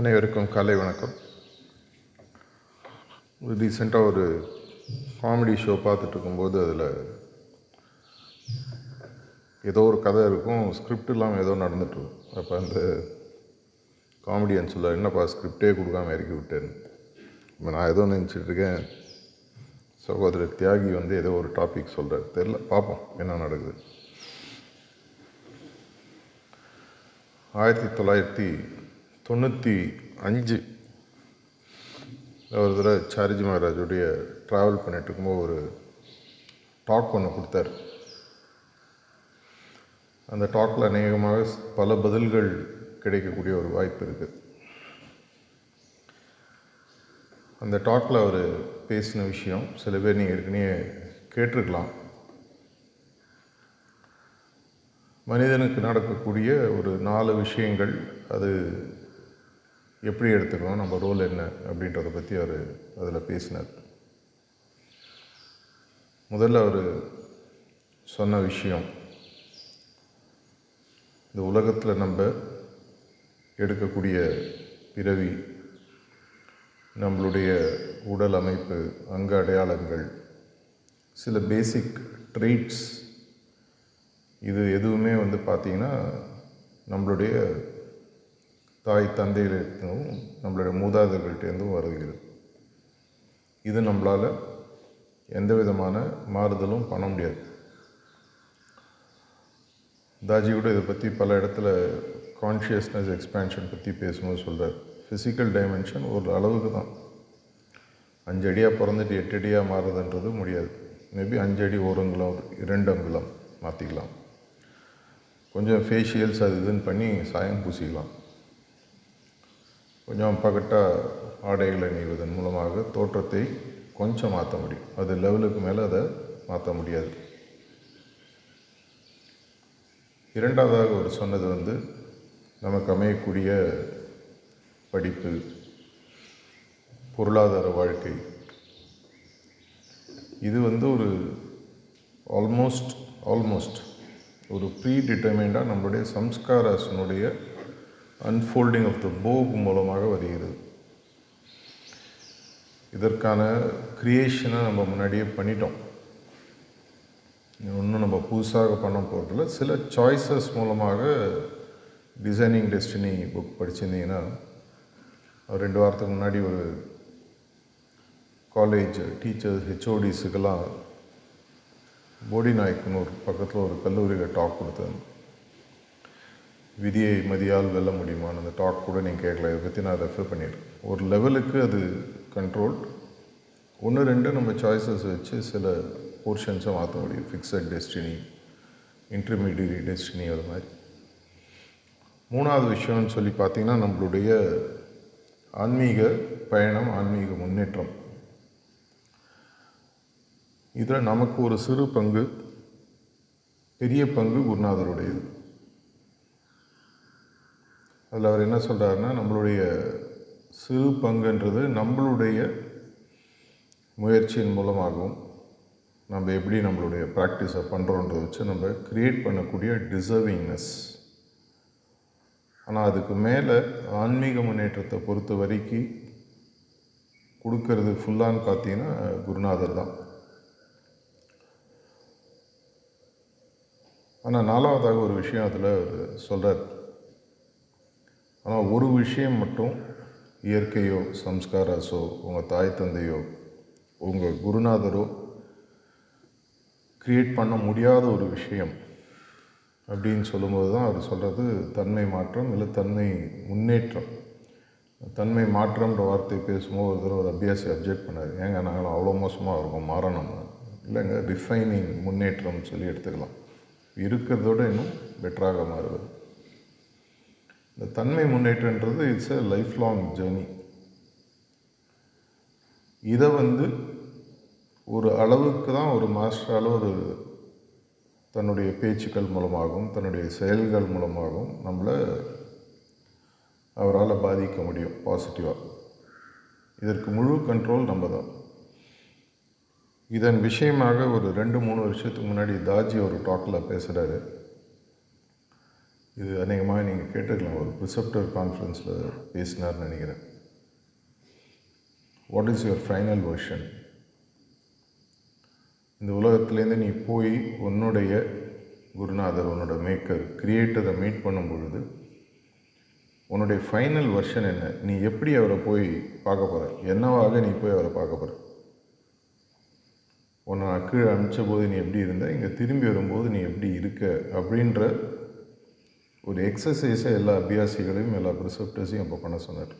அனைவருக்கும் காலை வணக்கம். ரீசெண்டாக ஒரு காமெடி ஷோ பார்த்துட்டு இருக்கும்போது அதில் ஏதோ ஒரு கதை இருக்கும் ஸ்கிரிப்ட் இல்லாமல் ஏதோ நடந்துட்டுருக்கும் அப்போ அந்த காமெடியன் சொல்ல என்னப்பா ஸ்கிரிப்டே கொடுக்காம இறக்கி விட்டேன்னு. இப்போ நான் ஏதோ நினச்சிட்டு இருக்கேன் சகோதரர் தியாகி வந்து ஏதோ ஒரு டாபிக் சொல்கிறார் தெரில பார்ப்போம் என்ன நடக்குது. ஆயிரத்தி தொள்ளாயிரத்தி தொண்ணூற்றி அஞ்சு. ஒரு தடவை சாரிஜி மகாராஜுடைய ட்ராவல் பண்ணிட்டு இருக்கும்போது ஒரு டாக் ஒன்று கொடுத்தாரு. அந்த டாக்கில் அநேகமாக பல பதில்கள் கிடைக்கக்கூடிய ஒரு வாய்ப்பு இருக்குது அந்த டாக்கில் அவர் பேசின விஷயம் சில பேர் நீங்கள் ஏற்கனவே கேட்டிருக்கலாம். மனிதனுக்கு நடக்கக்கூடிய ஒரு நாலு விஷயங்கள் அது எப்படி எடுத்துக்கணும் நம்ம ரோல் என்ன அப்படின்றத பற்றி அவர் அதில் பேசினார். முதல்ல அவர் சொன்ன விஷயம் இந்த உலகத்தில் நம்ம எடுக்கக்கூடிய பிறவி நம்மளுடைய உடல் அமைப்பு அங்க அடையாளங்கள் சில பேசிக் ட்ரீட்ஸ் இது எதுவுமே வந்து பார்த்திங்கன்னா நம்மளுடைய தாய் தந்தையிலிருந்தும் நம்மளுடைய மூதாதைகள்கிட்டேருந்தும் வருகிறது. இது நம்மளால் எந்த விதமான மாறுதலும் பண்ண முடியாது. தாஜி கூட இதை பற்றி பல இடத்துல கான்ஷியஸ்னஸ் எக்ஸ்பேன்ஷன் பற்றி பேசும்போது சொல்கிறார் ஃபிசிக்கல் டைமென்ஷன் ஒரு அளவுக்கு தான். அஞ்சு அடியாக பிறந்துட்டு எட்டு அடியாக மாறுதுன்றது முடியாது. மேபி அஞ்சு அடி ஒரு அங்குலம் இரண்டு அங்குலம் மாற்றிக்கலாம் கொஞ்சம் ஃபேஷியல்ஸ் அது இதுன்னு பண்ணி சாயம் பூசிக்கலாம். கொஞ்சம் பகட்டாக ஆடைகளை நெய்வதன் மூலமாக தோற்றத்தை கொஞ்சம் மாற்ற முடியும். அது லெவலுக்கு மேலே அதை மாற்ற முடியாது. இரண்டாவதாக ஒரு சொன்னது வந்து நமக்கு அமையக்கூடிய படிப்பு பொருளாதார வாழ்க்கை. இது வந்து ஒரு ஆல்மோஸ்ட் ஆல்மோஸ்ட் ஒரு ப்ரீ டிட்டர்மைண்டாக நம்மளுடைய சம்ஸ்காரசனுடைய அன்ஃபோல்டிங் ஆஃப் த போக் மூலமாக வருகிறது. இதற்கான க்ரியேஷனை நம்ம முன்னாடியே பண்ணிட்டோம். ஒன்றும் நம்ம புதுசாக பண்ண போகிறதில்ல சில சாய்ஸஸ் மூலமாக டிசைனிங் டெஸ்டினி புக் படிச்சிருந்தீங்கன்னா ரெண்டு வாரத்துக்கு முன்னாடி ஒரு காலேஜ் டீச்சர்ஸ் ஹெச்ஓடிஸுக்கெல்லாம் போடி நாயக்குன்னு ஒரு பக்கத்தில் ஒரு கல்லூரியில் டாக் கொடுத்தேன். விதியை மதியால் வெல்ல முடியுமான்னு அந்த டாக் கூட நீங்கள் கேட்கல. இதை பற்றி நான் ரெஃபர் பண்ணியிருக்கேன். ஒரு லெவலுக்கு அது கண்ட்ரோல் ஒன்று ரெண்டு நம்ம சாய்ஸஸ் வச்சு சில போர்ஷன்ஸை மாற்ற முடியும். ஃபிக்ஸட் டெஸ்டினி இன்டர்மீடியரி டெஸ்டினி அது மாதிரி. மூணாவது விஷயம்னு சொல்லி பார்த்திங்கன்னா நம்மளுடைய ஆன்மீக பயணம் ஆன்மீக முன்னேற்றம். இதில் நமக்கு ஒரு சிறு பங்கு பெரிய பங்கு குருநாதருடையது. அதில் அவர் என்ன சொல்கிறாருன்னா நம்மளுடைய சிறு பங்குன்றது நம்மளுடைய முயற்சியின் மூலமாகவும் நம்ம எப்படி நம்மளுடைய ப்ராக்டிஸை பண்ணுறோன்றத வச்சு நம்ம க்ரியேட் பண்ணக்கூடிய டிசர்விங்னஸ் ஆனால் அதுக்கு மேலே ஆன்மீக முன்னேற்றத்தை பொறுத்த வரைக்கும் கொடுக்கறது ஃபுல்லான்னு பார்த்தீங்கன்னா குருநாதர் தான். ஆனால் நாலாவதாக ஒரு விஷயம் அதில் அவர் சொல்கிறார் ஆனால் ஒரு விஷயம் மட்டும் இயற்கையோ சம்ஸ்காராஸோ உங்கள் தாய் தந்தையோ உங்கள் குருநாதரோ க்ரியேட் பண்ண முடியாத ஒரு விஷயம் அப்படின்னு சொல்லும்போது தான் அவர் சொல்கிறது தன்மை மாற்றம் இல்லை தன்மை முன்னேற்றம். தன்மை மாற்றம்ன்ற வார்த்தை பேசும்போது ஒரு தடவை ஒரு அபியாசி அப்ஜெக்ட் பண்ணார். ஏங்க நாங்களும் அவ்வளோ மோசமாக இருக்கோம் மாறணும். இல்லைங்க ரிஃபைனிங் முன்னேற்றம்னு சொல்லி எடுத்துக்கலாம். இருக்கிறதோட இன்னும் பெட்டராக மாறுவது. இந்த தன்மை முன்னேற்றன்றது it's a life long journey இதை வந்து ஒரு அளவுக்கு தான் ஒரு மாஸ்டரால் ஒரு தன்னுடைய பேச்சுக்கள் மூலமாகவும் தன்னுடைய செயல்கள் மூலமாகவும் நம்மளை அவரால் பாதிக்க முடியும் பாசிட்டிவாக இதற்கு முழு கண்ட்ரோல் நம்ம தான் இதன் விஷயமாக ஒரு ரெண்டு மூணு வருஷத்துக்கு முன்னாடி தாஜி ஒரு டாக்கில் பேசுகிறாரு இது அநேகமாக நீங்கள் கேட்டிருக்கலாம் ஒரு ப்ரிசெப்டர் கான்ஃபரன்ஸில் பேசினார்னு நினைக்கிறேன். What is your final version இந்த உலகத்துலேருந்து நீ போய் உன்னுடைய குருநாதர் உன்னோட மேக்கர் கிரியேட்டரை மீட் பண்ணும் பொழுது உன்னுடைய ஃபைனல் வெர்ஷன் என்ன? நீ எப்படி அவரை போய் பார்க்க போகிற என்னவாக நீ போய் அவரை பார்க்க போகிற உன்னை நான் கீழே அனுப்பிச்ச போது நீ எப்படி இருந்த? இங்கே திரும்பி வரும்போது நீ எப்படி இருக்க? அப்படின்ற ஒரு எக்ஸசைஸை எல்லா அபியாசிகளையும் எல்லா ப்ரிசப்டர்ஸையும் அப்போ பண்ண சொன்னார்.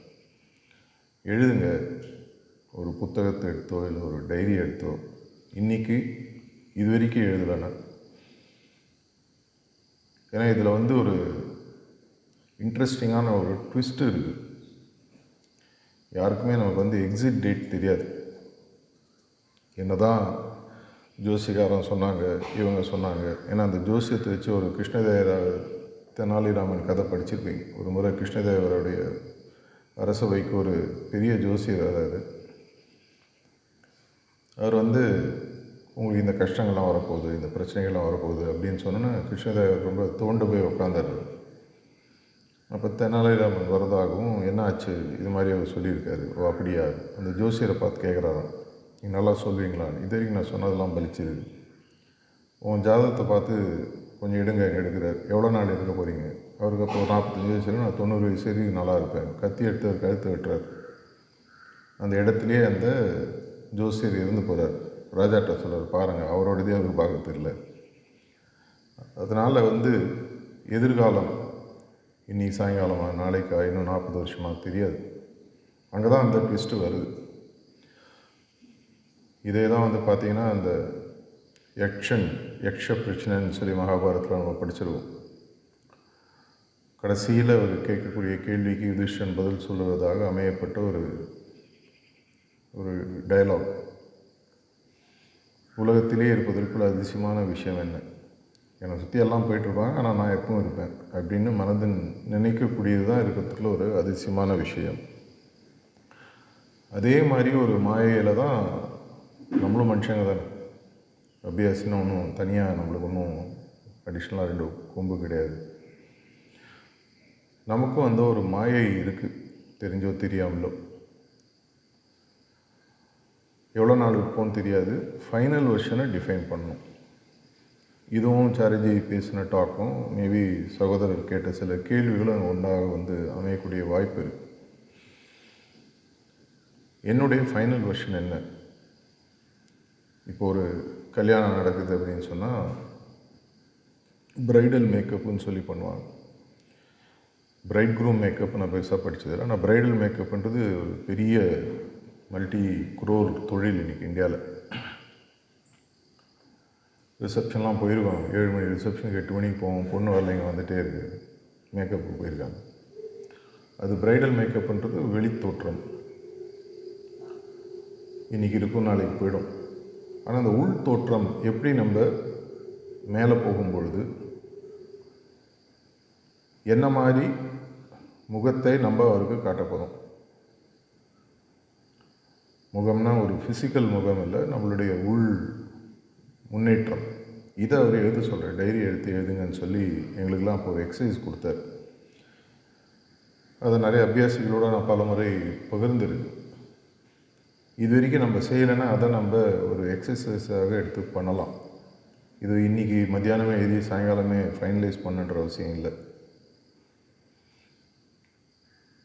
எழுதுங்க. ஒரு புத்தகத்தை எடுத்தோ இல்லை ஒரு டைரி எடுத்தோ இன்றைக்கி இது வரைக்கும் எழுதலைன்னா. ஏன்னா இதில் வந்து ஒரு இன்ட்ரெஸ்டிங்கான ஒரு ட்விஸ்ட் இருக்குது யாருக்குமே நமக்கு வந்து எக்ஸிட் டேட் தெரியாது. என்ன தான் ஜோசிகாரன் சொன்னாங்க இவங்க சொன்னாங்க. ஏன்னா அந்த ஜோசியத்தை வச்சு ஒரு கிருஷ்ணதேவராக தெனாலிராமன் கதை படிச்சிருப்பீங்க. ஒரு முறை கிருஷ்ணதேவருடைய அரசவைக்கு ஒரு பெரிய ஜோசியர் வராது அவர் வந்து உங்களுக்கு இந்த கஷ்டங்கள்லாம் வரப்போகுது இந்த பிரச்சனைகள்லாம் வரப்போகுது அப்படின்னு சொன்னோன்னா கிருஷ்ணதேவர் ரொம்ப தோண்டு போய் உட்காந்துரு அப்போ தெனாலிராமன் வரதாகவும் என்ன ஆச்சு? இது மாதிரி அவர் சொல்லியிருக்காரு. ஓ அப்படியா? அந்த ஜோசியரை பார்த்து கேட்குறாராம் நீங்கள் நல்லா சொல்வீங்களா? இது வரைக்கும் நான் சொன்னதெல்லாம் பலிச்சிருக்கு உன் ஜாதகத்தை பார்த்து கொஞ்சம் எடுங்க எடுக்கிறார்? எவ்வளோ நாள் இருக்க போகிறீங்க அவருக்கு அப்போ நாற்பத்தஞ்சு வயசு நான் தொண்ணூறு வயசு வரைக்கும் நல்லா இருப்பேன். கத்தி எடுத்து கழுத்து வெட்டுறார். அந்த இடத்துலையே அந்த ஜோசியர் இருந்து போகிறார் ராஜாட்ட சொல்கிறார் பாருங்கள் அவரோடதே அவருக்கு பார்க்க தெரியல. அதனால் வந்து எதிர்காலம் இன்றைக்கி சாயங்காலமா நாளைக்கா இன்னும் நாற்பது வருஷமா தெரியாது. அங்கே தான் அந்த ட்விஸ்ட்டு வருது. இதே தான் வந்து பார்த்திங்கன்னா அந்த யக்ஷன் யக்ஷ பிரச்சனைன்னு சொல்லி மகாபாரதத்தில் நம்ம படிச்சிருவோம். கடைசியில் அவர் கேட்கக்கூடிய கேள்விக்கு யுதிஷ்டன் பதில் சொல்லுவதாக அமையப்பட்ட ஒரு ஒரு டயலாக் உலகத்திலே இருப்பதற்குள்ள அதிசயமான விஷயம் என்ன? என்னை சுற்றி எல்லாம் போயிட்டுருப்பாங்க ஆனால் நான் எப்பவும் இருப்பேன். அப்படின்னு மனதின் நினைக்கக்கூடியது தான் இருக்கிறதுக்குள்ள ஒரு அதிசயமான விஷயம். அதே மாதிரி ஒரு மாயையில் தான் நம்மளும் மனுஷங்க தானே. அபியாசின்னு ஒன்றும் தனியாக நம்மளுக்கு ஒன்றும் அடிஷ்னலாக ரெண்டு கொம்பு கிடையாது. நமக்கும் அந்த ஒரு மாயை இருக்குது தெரிஞ்சோ தெரியாமலோ. எவ்வளோ நாள் இருப்போம்னு தெரியாது. ஃபைனல் வெர்ஷனை டிஃபைன் பண்ணணும். இதுவும் சாரிஜி பேசின டாக்கும் மேபி சகோதரர் கேட்ட சில கேள்விகளும் ஒன்றாக வந்து அமையக்கூடிய வாய்ப்பு இருக்குது என்னுடைய ஃபைனல் வெர்ஷன் என்ன? இப்போ ஒரு கல்யாணம் நடக்குது அப்படின்னு சொன்னால் ப்ரைடல் மேக்கப்புன்னு சொல்லி பண்ணுவாங்க. பிரைட் க்ரூம் மேக்கப் நான் பெருசாக படித்ததில்லை ஆனால் பிரைடல் மேக்கப்ன்றது ஒரு பெரிய மல்டி குரோர் தொழில் இன்றைக்கி இந்தியாவில் ரிசப்ஷன்லாம் போயிருக்காங்க ஏழு மணி ரிசப்ஷனுக்கு எட்டு மணிக்கு போவோம். பொண்ணு வரலைங்க வந்துகிட்டே இருக்குது மேக்கப்புக்கு போயிருக்காங்க. அது பிரைடல் மேக்கப்ன்றது வெளித்தோற்றம். இன்றைக்கி இருக்கும் நாளைக்கு போயிடும். ஆனால் அந்த உள் தோற்றம் எப்படி நம்ம மேலே போகும்பொழுது என்ன மாதிரி முகத்தை நம்ம அவருக்கு காட்ட போகிறோம் முகம்னா ஒரு ஃபிசிக்கல் முகம் இல்லை நம்மளுடைய உள் முன்னேற்றம். இதை அவர் எழுத சொல்கிறார் டைரி எடுத்து எழுதுங்கன்னு சொல்லி எங்களுக்கெல்லாம் இப்போ ஒரு எக்ஸசைஸ் கொடுத்தார். அதை நிறைய அபியாசிகளோடு நான் பல முறை பகிர்ந்துருக்கு இது வரைக்கும் நம்ம செய்யலைன்னா அதை நம்ம ஒரு எக்ஸசைஸாக எடுத்து பண்ணலாம். இது இன்றைக்கி மத்தியானமே எழுதி சாயங்காலமே ஃபைனலைஸ் பண்ணுன்ற அவசியம் இல்லை.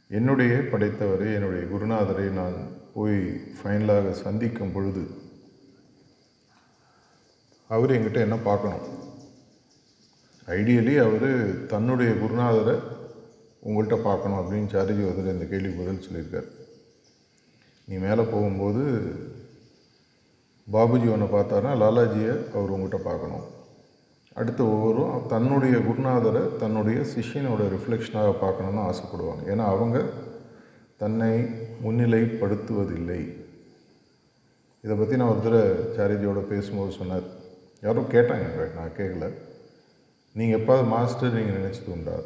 என்னுடைய படைத்தவரை என்னுடைய குருநாதரை நான் போய் ஃபைனலாக சந்திக்கும் பொழுது அவர் எங்கிட்ட என்ன பார்க்கணும்? ஐடியலி அவர் தன்னுடைய குருநாதரை உங்கள்கிட்ட பார்க்கணும் அப்படின்னு சாரிஜி வந்துட்டு இந்த கேள்வி பதில் சொல்லியிருக்கார். நீ மேலே போகும்போது பாபுஜி ஒன்று பார்த்தாருன்னா லாலாஜியை அவர் உங்கள்கிட்ட பார்க்கணும். அடுத்த ஒவ்வொருவரும் தன்னுடைய குருநாதரை தன்னுடைய சிஷ்யனோட ரிஃப்ளெக்ஷனாக பார்க்கணுன்னு ஆசைப்படுவாங்க. ஏன்னா அவங்க தன்னை முன்னிலைப்படுத்துவதில்லை. இதை பற்றி நான் ஒரு தடவை சாரிஜியோட பேசும்போது சொன்னார். யாரும் கேட்டாங்க இன்ஃபேக்ட் நான் கேட்கல. நீங்கள் எப்பாவது மாஸ்டர் நீங்கள் நினச்சது உண்டா?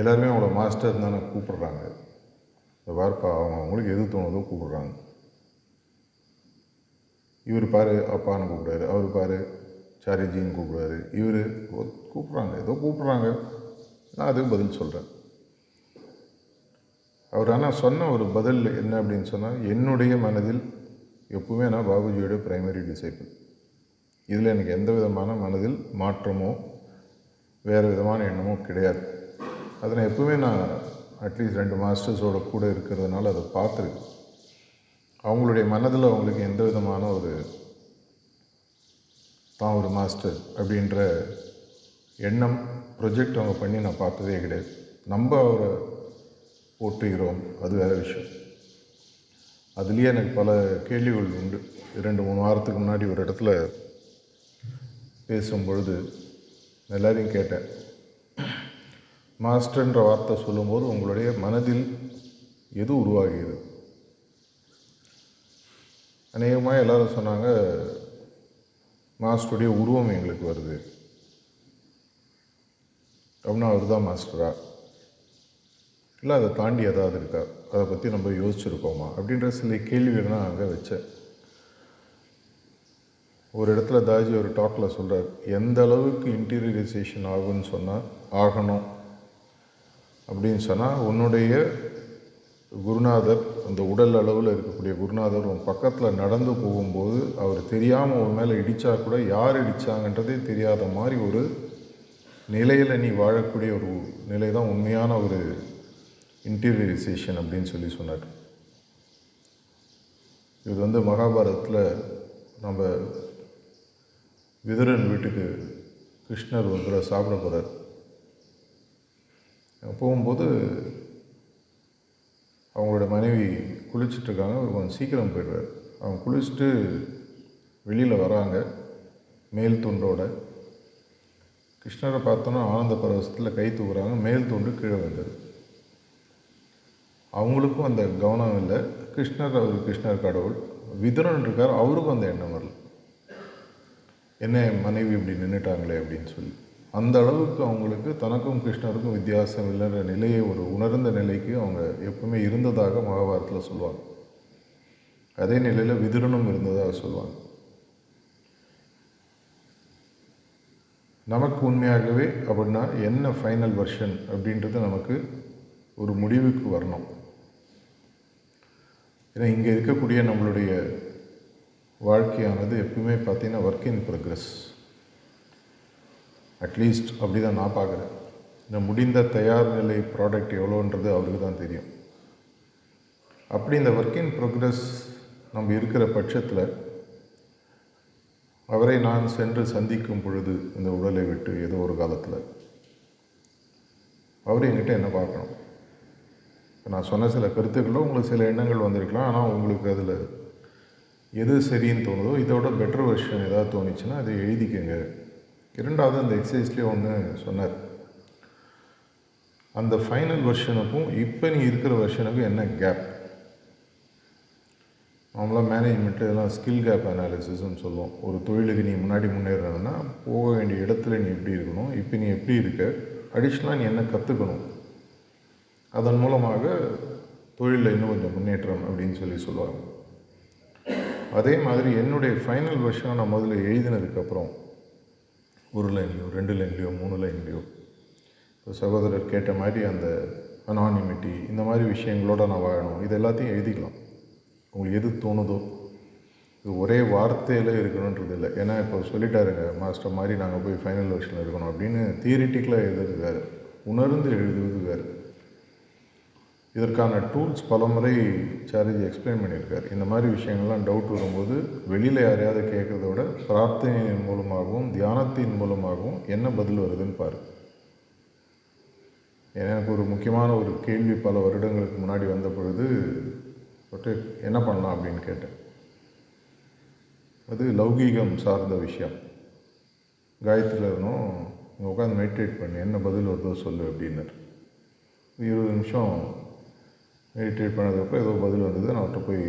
எல்லாருமே அவங்கள மாஸ்டர் தானே கூப்பிடுறாங்க. இந்த வார்ப்பா அவங்க அவங்களுக்கு எது தோணுதோ கூப்பிடுறாங்க. இவர் பாரு அப்பான்னு கூப்பிடுவாரு அவர் பாரு சாரிஜின்னு கூப்பிடுவாரு இவர் கூப்பிட்றாங்க ஏதோ கூப்பிட்றாங்க. நான் அதுக்கு பதில் சொல்கிறேன் அவர் ஆனால் சொன்ன ஒரு பதில் என்ன அப்படின்னு சொன்னால் என்னுடைய மனதில் எப்பவுமே நான் பாபுஜியோட பிரைமரி டிசைபிள் இதில் எனக்கு எந்த விதமான மனதில் மாற்றமோ வேறு விதமான எண்ணமோ கிடையாது. அதை நான் எப்பவுமே நான் அட்லீஸ்ட் ரெண்டு மாஸ்டர்ஸோட கூட இருக்கிறதுனால அதை பார்த்துருக்கு. அவங்களுடைய மனதில் அவங்களுக்கு எந்த விதமான ஒரு தான் ஒரு மாஸ்டர் அப்படின்ற எண்ணம் ப்ரொஜெக்ட் அவங்க பண்ணி நான் பார்த்ததே கிடையாது. நம்ம அவரை ஓட்டுகிறோம் அது வேறு விஷயம். அதுலேயே எனக்கு பல கேள்விகள் உண்டு. ரெண்டு மூணு வாரத்துக்கு முன்னாடி ஒரு இடத்துல பேசும்பொழுது எல்லாரையும் கேட்டேன். மாஸ்டர்ன்ற வார்த்தை சொல்லும்போது உங்களுடைய மனதில் எது உருவாகியது? அநேகமாக எல்லோரும் சொன்னாங்க மாஸ்டருடைய உருவம் எங்களுக்கு வருது. அப்படின்னா அவர் தான் மாஸ்டரா. இல்லை அதை தாண்டி ஏதாவது இருக்கா? அதை பற்றி நம்ம யோசிச்சிருக்கோமா? அப்படின்ற சில கேள்விகள் நான் அங்கே வச்சேன். ஒரு இடத்துல தாஜி ஒரு டாக்கில் சொல்கிறார் எந்த அளவுக்கு இன்டீரியரைசேஷன் ஆகும்னு சொன்னால் ஆகணும். அப்படின்னு சொன்னால் உன்னுடைய குருநாதர் அந்த உடல் அளவில் இருக்கக்கூடிய குருநாதர் உன் பக்கத்தில் நடந்து போகும்போது அவர் தெரியாமல் உன் மேலே இடித்தா கூட யார் இடித்தாங்கன்றதே தெரியாத மாதிரி ஒரு நிலையில் நீ வாழக்கூடிய ஒரு நிலை தான் உண்மையான ஒரு இன்டீரியரைசேஷன் அப்படின்னு சொல்லி சொன்னார். இது வந்து மகாபாரதத்தில் நம்ம விதுரன் வீட்டுக்கு கிருஷ்ணர் ஒன்றை சாப்பிட போகிறார் போகும்போது அவங்களோட மனைவி குளிச்சுட்ருக்காங்க. அவர் கொஞ்சம் சீக்கிரம் போயிடுவார். அவங்க குளிச்சுட்டு வெளியில் வராங்க மேல் துண்டோட. கிருஷ்ணரை பார்த்தோன்னா ஆனந்த பரவசத்தில் கை தூக்குறாங்க மேல் துண்டு கீழே வந்தது அவங்களுக்கும் அந்த கவனம் இல்லை. கிருஷ்ணர் அவர் கிருஷ்ணர் கடவுள். விதுரன் இருக்கார் அவருக்கும் அந்த எண்ணம் வரல. என்ன மனைவி இப்படி நின்றுட்டாங்களே அப்படின்னு சொல்லி. அந்த அளவுக்கு அவங்களுக்கு தனக்கும் கிருஷ்ணருக்கும் வித்தியாசம் இல்லைன்ற நிலையை ஒரு உணர்ந்த நிலைக்கு அவங்க எப்பவுமே இருந்ததாக மகாபாரத்தில் சொல்லுவாங்க. அதே நிலையில் விதிரனும் இருந்ததாக சொல்லுவாங்க. நமக்கு உண்மையாகவே அப்படின்னா என்ன ஃபைனல் வெர்ஷன் அப்படின்றது நமக்கு ஒரு முடிவுக்கு வரணும். ஏன்னா இங்கே இருக்கக்கூடிய நம்மளுடைய வாழ்க்கையானது எப்பவுமே பார்த்திங்கன்னா ஒர்க் இன் ப்ரோக்ரஸ் அட்லீஸ்ட் அப்படி தான் நான் பார்க்குறேன். இந்த முடிந்த தயார் நிலை ப்ராடக்ட் எவ்வளோன்றது அவருக்கு தான் தெரியும். அப்படி இந்த ஒர்க் இன் ப்ரோக்ரஸ் நம்ம இருக்கிற பட்சத்தில் அவரை நான் சென்று சந்திக்கும் பொழுது இந்த உடலை விட்டு ஏதோ ஒரு காலத்தில் அவர் என்கிட்ட என்ன பார்க்கணும்? நான் சொன்ன சில கருத்துக்களோ உங்களுக்கு சில எண்ணங்கள் வந்திருக்கலாம். ஆனால் உங்களுக்கு அதில் எது சரின்னு தோணுதோ இதோட பெட்டர் வெர்ஷன் ஏதாவது தோணுச்சுன்னா அதை எழுதிக்கங்க. இரண்டாவது அந்த எக்ஸசைஸ்லேயே ஒன்று சொன்னார். அந்த ஃபைனல் வெர்ஷனுக்கும் இப்போ நீ இருக்கிற வெர்ஷனுக்கும் என்ன கேப் நார்மலாக மேனேஜ்மெண்ட்டு இதெல்லாம் ஸ்கில் கேப் அனாலிசிஸ்ன்னு சொல்லுவோம். ஒரு தொழிலுக்கு நீ முன்னாடி முன்னேறணும்னா போக வேண்டிய இடத்துல நீ எப்படி இருக்கணும் இப்போ நீ எப்படி இருக்க அடிஷ்னலாக நீ என்ன கற்றுக்கணும் அதன் மூலமாக தொழிலில் இன்னும் கொஞ்சம் முன்னேற்றம் அப்படின்னு சொல்லி சொல்லுவாங்க. அதே மாதிரி என்னுடைய ஃபைனல் வெர்ஷனை நான் முதல்ல எழுதினதுக்கப்புறம் ஒரு லைன்லேயோ ரெண்டு லைன்லேயோ மூணு லைன்லேயோ. இப்போ சகோதரர் கேட்ட மாதிரி அந்த அனானிமிட்டி இந்த மாதிரி விஷயங்களோட நான் வாழணும். இது எல்லாத்தையும் எழுதிக்கலாம். உங்களுக்கு எது தோணுதோ. இது ஒரே வார்த்தையில் இருக்கணுன்றது இல்லை. ஏன்னா இப்போ சொல்லிட்டாருங்க மாஸ்டர் மாதிரி நாங்கள் போய் ஃபைனல் வருஷனில் இருக்கணும் அப்படின்னு தியரிட்டிக்கலாக எழுதுறது வேறு. உணர்ந்து எழுதுவது வேறு. இதற்கான டூல்ஸ் பலமுறை சாரிஜி எக்ஸ்பிளைன் பண்ணியிருக்கார். இந்த மாதிரி விஷயங்கள்லாம் டவுட் வரும்போது வெளியில் யாரையாவது கேட்குறத விட பிரார்த்தனையின் மூலமாகவும் தியானத்தின் மூலமாகவும் என்ன பதில் வருதுன்னு பாரு. எனக்கு ஒரு முக்கியமான ஒரு கேள்வி பல வருடங்களுக்கு முன்னாடி வந்த பொழுது என்ன பண்ணலாம்? அப்படின்னு கேட்டேன். அது லௌகீகம் சார்ந்த விஷயம். காயத்தில் இருந்தோம் உட்காந்து மெடிடேட் பண்ணி என்ன பதில் வருதோ சொல்லு அப்படின்னாரு. இருபது நிமிஷம் மெடிடேட் பண்ணதுக்கப்புறம் ஏதோ பதில் வந்தது. நான் அவர்கிட்ட போய்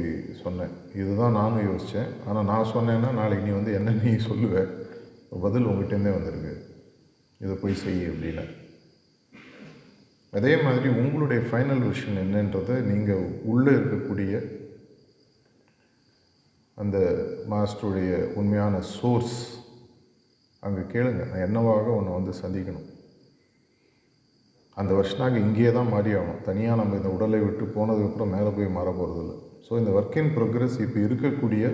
சொன்னேன். இதுதான் நானும் யோசித்தேன் ஆனால் நான் சொன்னேன்னா நாளைக்கு நீ வந்து என்ன நீ சொல்லுவ? பதில் உங்கள்கிட்டருந்தே வந்திருக்கு. இதை போய் செய் அப்படின்னு. அதே மாதிரி உங்களுடைய ஃபைனல் விஷன் என்னன்றதை நீங்கள் உள்ளே இருக்கக்கூடிய அந்த மாஸ்டருடைய உண்மையான சோர்ஸ் அங்கே கேளுங்க. நான் என்னவாக உன்னை வந்து சந்திக்கணும்? அந்த வருஷம் நாங்கள் இங்கேயே தான் மாறி ஆகணும். தனியாக நம்ம இந்த உடலை விட்டு போனதுக்கப்புறம் மேலே போய் மாற போகிறதில்ல ஸோ இந்த ஒர்க் இன் ப்ரோக்ரஸ் இப்போ இருக்கக்கூடிய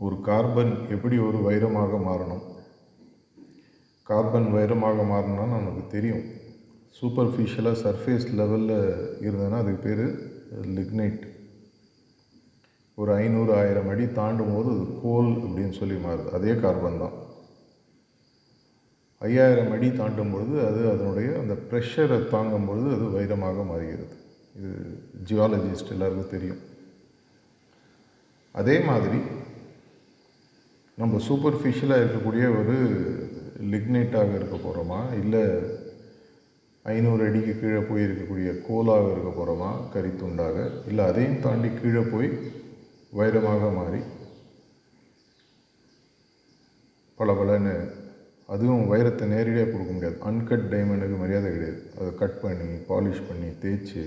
ஒரு கார்பன் எப்படி ஒரு வைரமாக மாறணும்? கார்பன் வைரமாக மாறணும்னா நமக்கு தெரியும். சூப்பர்ஃபிஷியலாக சர்ஃபேஸ் லெவலில் இருந்ததுன்னா அதுக்கு பேர் லிக்னைட் ஒரு ஐநூறு ஆயிரம் அடி தாண்டும் போது அது கோல் அப்படின்னு சொல்லி மாறுது. அதே கார்பன் தான். ஐயாயிரம் அடி தாண்டும் பொழுது அது அதனுடைய அந்த ப்ரெஷரை தாங்கும் பொழுது அது வைரமாக மாறுகிறது. இது ஜியாலஜிஸ்ட் எல்லாருக்கும் தெரியும். அதே மாதிரி நம்ம சூப்பர்ஃபிஷியலாக இருக்கக்கூடிய ஒரு லிக்னைட்டாக இருக்க போகிறோமா இல்லை ஐநூறு அடிக்கு கீழே போய் இருக்கக்கூடிய கோலாக இருக்க போகிறோமா கரித்துண்டாக. இல்லை அதையும் தாண்டி கீழே போய் வைரமாக மாறி பல பலன்னு அதுவும் வைரத்தை நேரடியாக கொடுக்க முடியாது. அன்கட் டைமண்டுக்கு மரியாதை கிடையாது. அதை கட் பண்ணி பாலிஷ் பண்ணி தேய்ச்சி.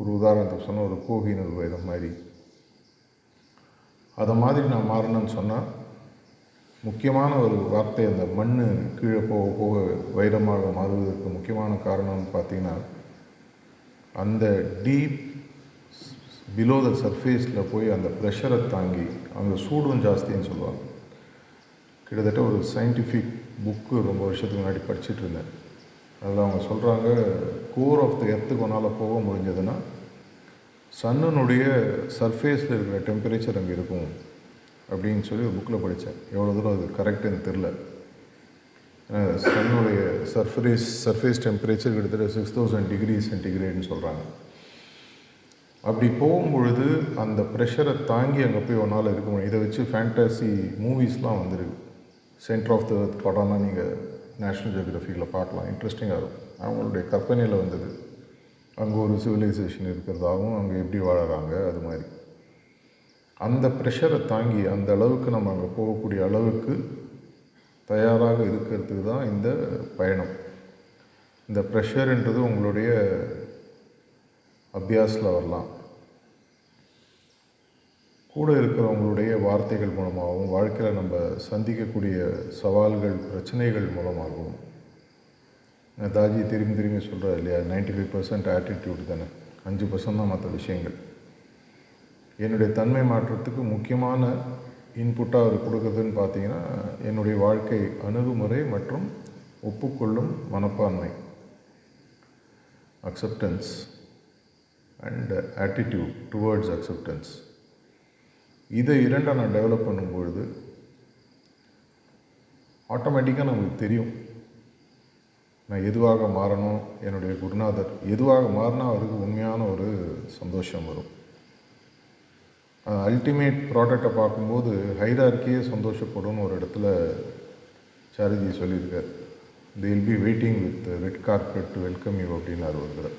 ஒரு உதாரணத்துக்கு சொன்னால் ஒரு கோகினூர் வைரம் மாதிரி. அதை மாதிரி நான் மாறணும்னு சொன்னால் முக்கியமான ஒரு வார்த்தை அந்த மண் கீழே போக போக வைரமாக மாறுவதற்கு முக்கியமான காரணம்னு பார்த்தீங்கன்னா அந்த டீப் பிலோ த சர்ஃபேஸில் போய் அந்த ப்ரெஷரை தாங்கி அங்கே சூடும் ஜாஸ்தின்னு சொல்லுவாங்க. கிட்டத்தட்ட ஒரு சயின்டிஃபிக் புக்கு ரொம்ப வருஷத்துக்கு முன்னாடி படிச்சுட்டு இருந்தேன். அதில் அவங்க சொல்கிறாங்க கோர் ஆஃப் த எர்த்துக்கு ஒன்றால் போக முடிஞ்சதுன்னா சன்னனுடைய சர்ஃபேஸில் இருக்கிற டெம்பரேச்சர் அங்கே இருக்கும் அப்படின்னு சொல்லி ஒரு புக்கில் படித்தேன் எவ்வளோ தூரம் அது கரெக்டுன்னு தெரில சன்னுடைய சர்ஃபேஸ் சர்ஃபேஸ் டெம்பரேச்சர் கிட்டத்தட்ட சிக்ஸ் தௌசண்ட் டிகிரி சென்டிகிரேட்னு சொல்கிறாங்க அப்படி போகும்பொழுது அந்த ப்ரெஷரை தாங்கி அங்கே போய் ஒன்றால் இருக்க முடியும். இதை வச்சு ஃபேண்டசி மூவிஸ்லாம் வந்துருக்கு. சென்டர் ஆஃப் த எர்த் படம்னா நீங்கள் நேஷ்னல் ஜியோகிராஃபியில் பார்க்கலாம். இன்ட்ரெஸ்டிங்காக இருக்கும். அவங்களுடைய கற்பனையில் வந்தது. அங்கே ஒரு சிவிலைசேஷன் இருக்கிறதாகவும் அங்கே எப்படி வாழறாங்க அது மாதிரி. அந்த ப்ரெஷரை தாங்கி அந்த அளவுக்கு நம்ம அங்கே போகக்கூடிய அளவுக்கு தயாராக இருக்கிறதுக்கு தான் இந்த பயணம். இந்த ப்ரெஷர்ன்றது உங்களுடைய அபியாஸில் வரலாம். கூட இருக்கிறவங்களுடைய வார்த்தைகள் மூலமாகவும் வாழ்க்கையில் நம்ம சந்திக்கக்கூடிய சவால்கள் பிரச்சனைகள் மூலமாகவும். தாஜி திரும்பி திரும்பி சொல்கிறார் இல்லையா நைன்டி ஃபைவ் பர்சன்ட் ஆட்டிடியூட் தானே. அஞ்சு பர்சன்ட் தான் மற்ற விஷயங்கள். என்னுடைய தன்மை மாற்றத்துக்கு முக்கியமான இன்புட்டாக அவர் கொடுக்குறதுன்னு பார்த்தீங்கன்னா என்னுடைய வாழ்க்கை அணுகுமுறை மற்றும் ஒப்புக்கொள்ளும் மனப்பான்மை. Acceptance and attitude towards acceptance இதை இரண்டை நான் டெவலப் பண்ணும்பொழுது ஆட்டோமேட்டிக்காக நமக்கு தெரியும். நான் எதுவாக மாறணும்? என்னுடைய குருநாதர் எதுவாக மாறினா அவருக்கு உண்மையான ஒரு சந்தோஷம் வரும். அல்டிமேட் ப்ராடக்டை பார்க்கும்போது ஹைரார்க்கியே சந்தோஷப்படும்னு ஒரு இடத்துல சாரதி சொல்லியிருக்கார். They will be waiting with red carpet to welcome you அப்படின்னாரு ஒரு தடவை.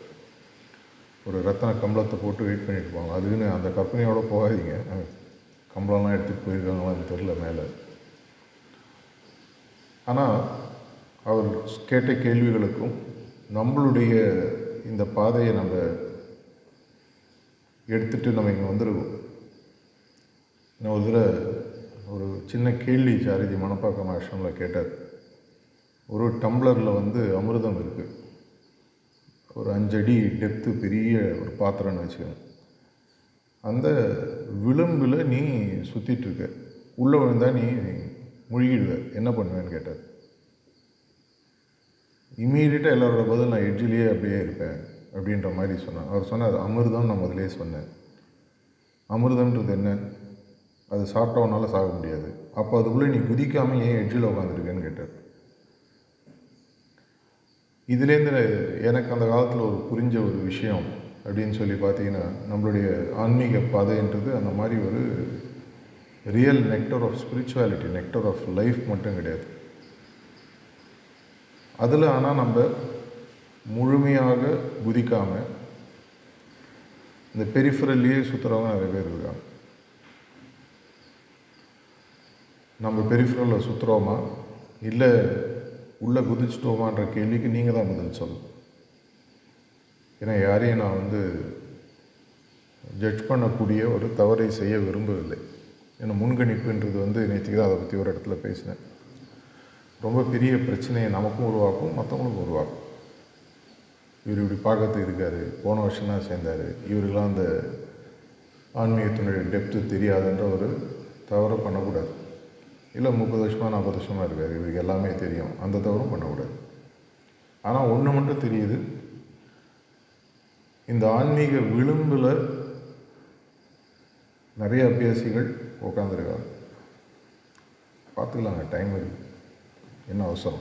ஒரு ரத்தன கம்பளத்தை போட்டு வெயிட் பண்ணிட்டு போவாங்க. அதுக்குன்னு அந்த கற்பனையோடு போகாதீங்க. கம்பளம்லாம் எடுத்துகிட்டு போயிருக்காங்களான்னு தெரில மேலே. ஆனால் அவர் கேட்ட கேள்விகளுக்கும் நம்மளுடைய இந்த பாதையை நம்ம எடுத்துகிட்டு நம்ம இங்கே வந்துருக்கோம் நான் ஒரு தடவை ஒரு சின்ன கேள்வி சாரதி மணப்பாக்கம் ஆசிரமில் கேட்டார். ஒரு டம்ளரில் வந்து அமிர்தம் இருக்குது ஒரு அஞ்சடி டெப்த்து பெரிய ஒரு பாத்திரம்னு வச்சுக்கோங்க. அந்த விளிம்பில் நீ சுற்றிட்டுருக்க உள்ளே விழுந்தால் நீ முழுகிடுவ. என்ன பண்ணுவேன்னு கேட்டார். இம்மீடியட்டாக எல்லாரோட பதில் நான் எட்ஜிலேயே அப்படியே இருப்பேன் அப்படின்ற மாதிரி சொன்னார். அவர் சொன்னார் அமிர்தம் நான் முதலே சொன்னேன். அமிர்தம்ன்றது என்ன? அது சாப்பிட்டவனால சாக முடியாது. அப்போ அதுக்குள்ளே நீ குதிக்காமல் ஏன் எட்ஜில் உட்காந்துருக்கேன்னு கேட்டார். இதுலேருந்து எனக்கு அந்த காலத்தில் ஒரு புரிஞ்ச ஒரு விஷயம். அப்படின்னு சொல்லி பார்த்தீங்கன்னா நம்மளுடைய ஆன்மீக பாதைன்றது அந்த மாதிரி ஒரு real nectar of spirituality nectar of life மட்டும் கிடையாது. அதில் ஆனால் நம்ம முழுமையாக குதிக்காமல் இந்த பெரிஃபரல்லையே சுற்றுறவங்க நிறைய பேர் இருக்காங்க. நம்ம பெரிஃபரலில் சுற்றுறோமா இல்லை உள்ளே குதிச்சிட்டோமான்ற கேள்விக்கு நீங்கள் தான் பதில் சொல்லணும். ஏன்னா யாரையும் நான் வந்து ஜட்ஜ் பண்ணக்கூடிய ஒரு தவறை செய்ய விரும்பவில்லை. ஏன்னா முன்கணிப்புன்றது வந்து நேற்றுக்கு தான் அதை பற்றி ஒரு இடத்துல பேசினேன். ரொம்ப பெரிய பிரச்சனையை நமக்கும் உருவாக்கும் மற்றவங்களுக்கும் உருவாக்கும். இவர் இப்படி பார்க்கறதுக்கு இருக்கார் போன வருஷம் தான் சேர்ந்தார். இவருக்கெல்லாம் அந்த ஆன்மீகத்தினுடைய டெப்த்து தெரியாதுன்ற ஒரு தவறை பண்ணக்கூடாது. இல்லை முப்பது வருஷமாக நாற்பது வருஷமாக இருக்கார். இவருக்கு எல்லாமே தெரியும். அந்த தவறும் பண்ணக்கூடாது. ஆனால் ஒன்று மட்டும் தெரியுது இந்த ஆன்மீக விளிம்பில் நிறைய அபியாசிகள் உட்காந்துருக்காங்க பார்த்துக்கலாங்க டைம் இருக்கு. என்ன அவசரம்?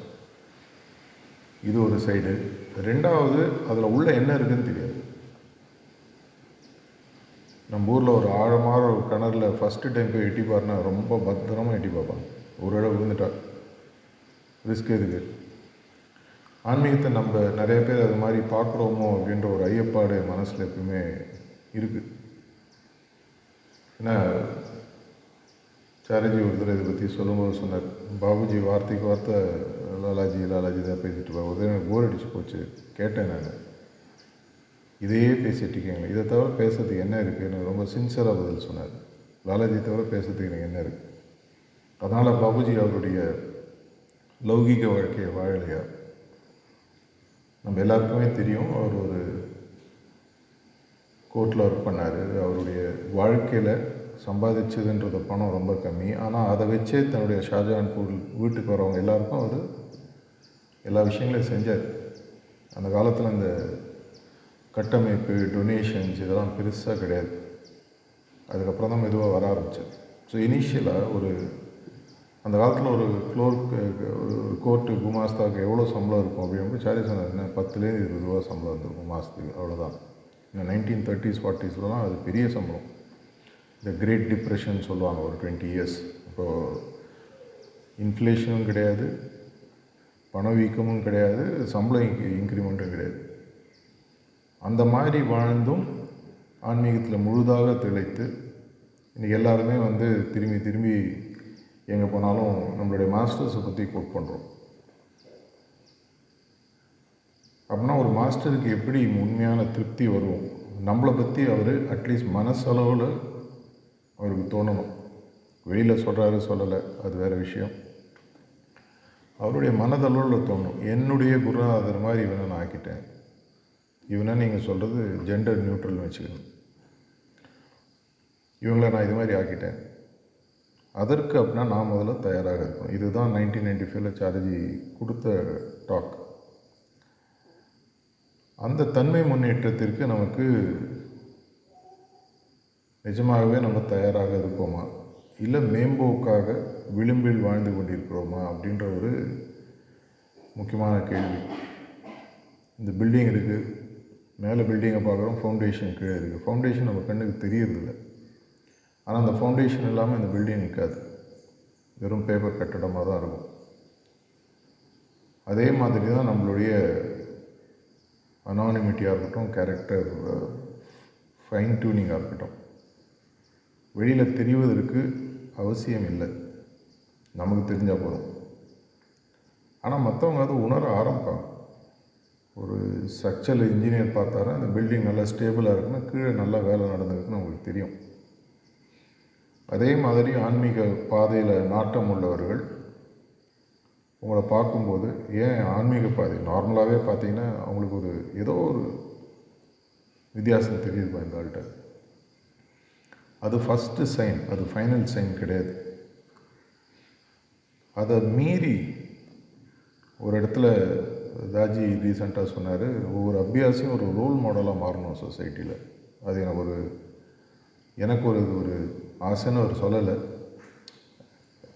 இது ஒரு சைடு ரெண்டாவது அதில் உள்ள என்ன இருக்குதுன்னு தெரியாது. நம்ம ஊரில் ஒரு ஆழமான ஒரு கிணறுல ஃபஸ்ட்டு டைம் போய் எட்டி பாருனா ரொம்ப பத்திரமாக எட்டி பார்ப்பாங்க. ஒரு இடம் விழுந்துட்டா. ரிஸ்க் எதுக்கு? ஆன்மீகத்தை நம்ம நிறைய பேர் அது மாதிரி பார்க்குறோமோ அப்படின்ற ஒரு ஐயப்பாடு மனசில் எப்பவுமே இருக்குது ஏன்னா சாரஜி ஒருத்தர் இதை பற்றி சொல்லும்போது சொன்னார் பாபுஜி வார்த்தைக்கு வார்த்தை லாலாஜி லாலாஜி தான் பேசிட்டு இருப்பாங்க. ஒரு எனக்கு போர் அடிச்சு போச்சு. கேட்டேன் நான். இதையே பேசிகிட்டு இருக்கீங்களே இதை தவிர பேசுறதுக்கு என்ன இருக்குது எனக்கு ரொம்ப சின்சராக பதில் சொன்னார். லாலாஜி தவிர பேசுறதுக்கு எனக்கு என்ன இருக்குது அதனால் பாபுஜி அவருடைய லௌகீக வாழ்க்கையை வாழலையா? நம்ம எல்லாருக்குமே தெரியும் அவர் ஒரு கோர்ட்டில் ஒர்க் பண்ணார். அவருடைய வாழ்க்கையில் சம்பாதிச்சதுன்றது பணம் ரொம்ப கம்மி. ஆனால் அதை வச்சே தன்னுடைய ஷாஜஹான்பூர் வீட்டுக்கு வரவங்க எல்லாருக்கும் அவர் எல்லா விஷயங்களையும் செஞ்சார். அந்த காலத்தில் இந்த கட்டமைப்பு டொனேஷன்ஸ் இதெல்லாம் பெருசாக கிடையாது. அதுக்கப்புறம் தான் மெதுவாக வர ஆரம்பிச்சது ஸோ இனிஷியலாக ஒரு அந்த காலத்தில் ஒரு ஃப்ளோருக்கு ஒரு கோர்ட்டு குமாஸ்தாவுக்கு எவ்வளோ சம்பளம் இருக்கும் அப்படின்னு சாரி சொன்னார் என்ன பத்துலேருந்து இருபது ரூபா சம்பளம் இருந்திருக்கும் மாதத்துக்கு அவ்வளோதான் இந்த நைன்டீன் தேர்ட்டிஸ் ஃபார்ட்டிஸ்லாம் அது பெரிய சம்பளம். இந்த கிரேட் டிப்ரெஷன் சொல்லுவாங்க ஒரு டுவெண்ட்டி இயர்ஸ் இப்போது இன்ஃப்ளேஷனும் கிடையாது பணவீக்கமும் கிடையாது சம்பளம் இன்க்ரிமெண்ட்டும் கிடையாது. அந்த மாதிரி வாழ்ந்தும் ஆன்மீகத்தில் முழுதாக திளைத்து இன்றைக்கி எல்லாருமே வந்து திரும்பி திரும்பி எங்கே போனாலும் நம்மளுடைய மாஸ்டர்ஸை பற்றி கோட் பண்ணுறோம் அப்படின்னா ஒரு மாஸ்டருக்கு எப்படி உண்மையான திருப்தி வரும்? நம்மளை பற்றி அவர் அட்லீஸ்ட் மனசளவில் அவருக்கு தோணணும். வெளியில் சொல்கிறாரு சொல்லலை. அது வேறு விஷயம். அவருடைய மனதளவில் தோணும். என்னுடைய குருநாதர் மாதிரி இவனை நான் ஆக்கிட்டேன். இவனை நீங்கள் சொல்கிறது ஜெண்டர் நியூட்ரல்னு வச்சுக்கணும். இவங்கள நான் இது மாதிரி ஆக்கிட்டேன். அதற்கு அப்படின்னா நான் முதல்ல தயாராக இருக்கணும். இதுதான் நைன்டீன் நைன்டி ஃபைவ்ல சாரஜி கொடுத்த டாக் அந்த தன்மை முன்னேற்றத்திற்கு நமக்கு நிஜமாகவே நம்ம தயாராக இருப்போமா? இல்லை மேம்போக்காக விளிம்பில் வாழ்ந்து கொண்டிருக்கிறோமா? அப்படின்ற ஒரு முக்கியமான கேள்வி. இந்த பில்டிங் இருக்குது மேலே பில்டிங்கை பார்க்குறோம் ஃபவுண்டேஷன் கீழே இருக்குது ஃபவுண்டேஷன் நம்ம கண்ணுக்கு தெரியறதில்லை. ஆனால் அந்த ஃபவுண்டேஷன் இல்லாமல் இந்த பில்டிங் நிற்காது. வெறும் பேப்பர் கட்டடமாக தான் இருக்கும். அதே மாதிரி தான் நம்மளுடைய அனானிமிட்டியாக இருக்கட்டும் கேரக்டர் ஃபைன் டியூனிங்காக இருக்கட்டும். வெளியில் தெரிவதற்கு அவசியம் இல்லை. நமக்கு தெரிஞ்சால் போதும். ஆனால் மற்றவங்க அதை உணர ஆரம்பிப்பாங்க. ஒரு ஸ்ட்ரக்சரல் இன்ஜினியர் பார்த்தாரா அந்த பில்டிங் நல்லா ஸ்டேபிளாக இருக்குன்னா கீழே நல்லா வேலை நடந்திருக்குன்னு அவங்களுக்கு தெரியும். அதே மாதிரி ஆன்மீக பாதையில் நாட்டம் உள்ளவர்கள் உங்களை பார்க்கும்போது ஏன் ஆன்மீக பாதை? நார்மலாகவே பார்த்தீங்கன்னா அவங்களுக்கு ஒரு ஏதோ ஒரு வித்தியாசம் தெரியுதுப்பா இந்த ஆள்கிட்ட. அது ஃபஸ்ட்டு சைன் அது ஃபைனல் சைன் கிடையாது. அதை மீறி ஒரு இடத்துல தாஜி ரீசெண்டாக சொன்னார் ஒவ்வொரு அபியாசியும் ஒரு ரோல் மாடலாக மாறணும் சொசைட்டியில் அது எனக்கு ஒரு எனக்கு ஒரு ஒரு ஆசைன்னு அவர் சொல்லலை.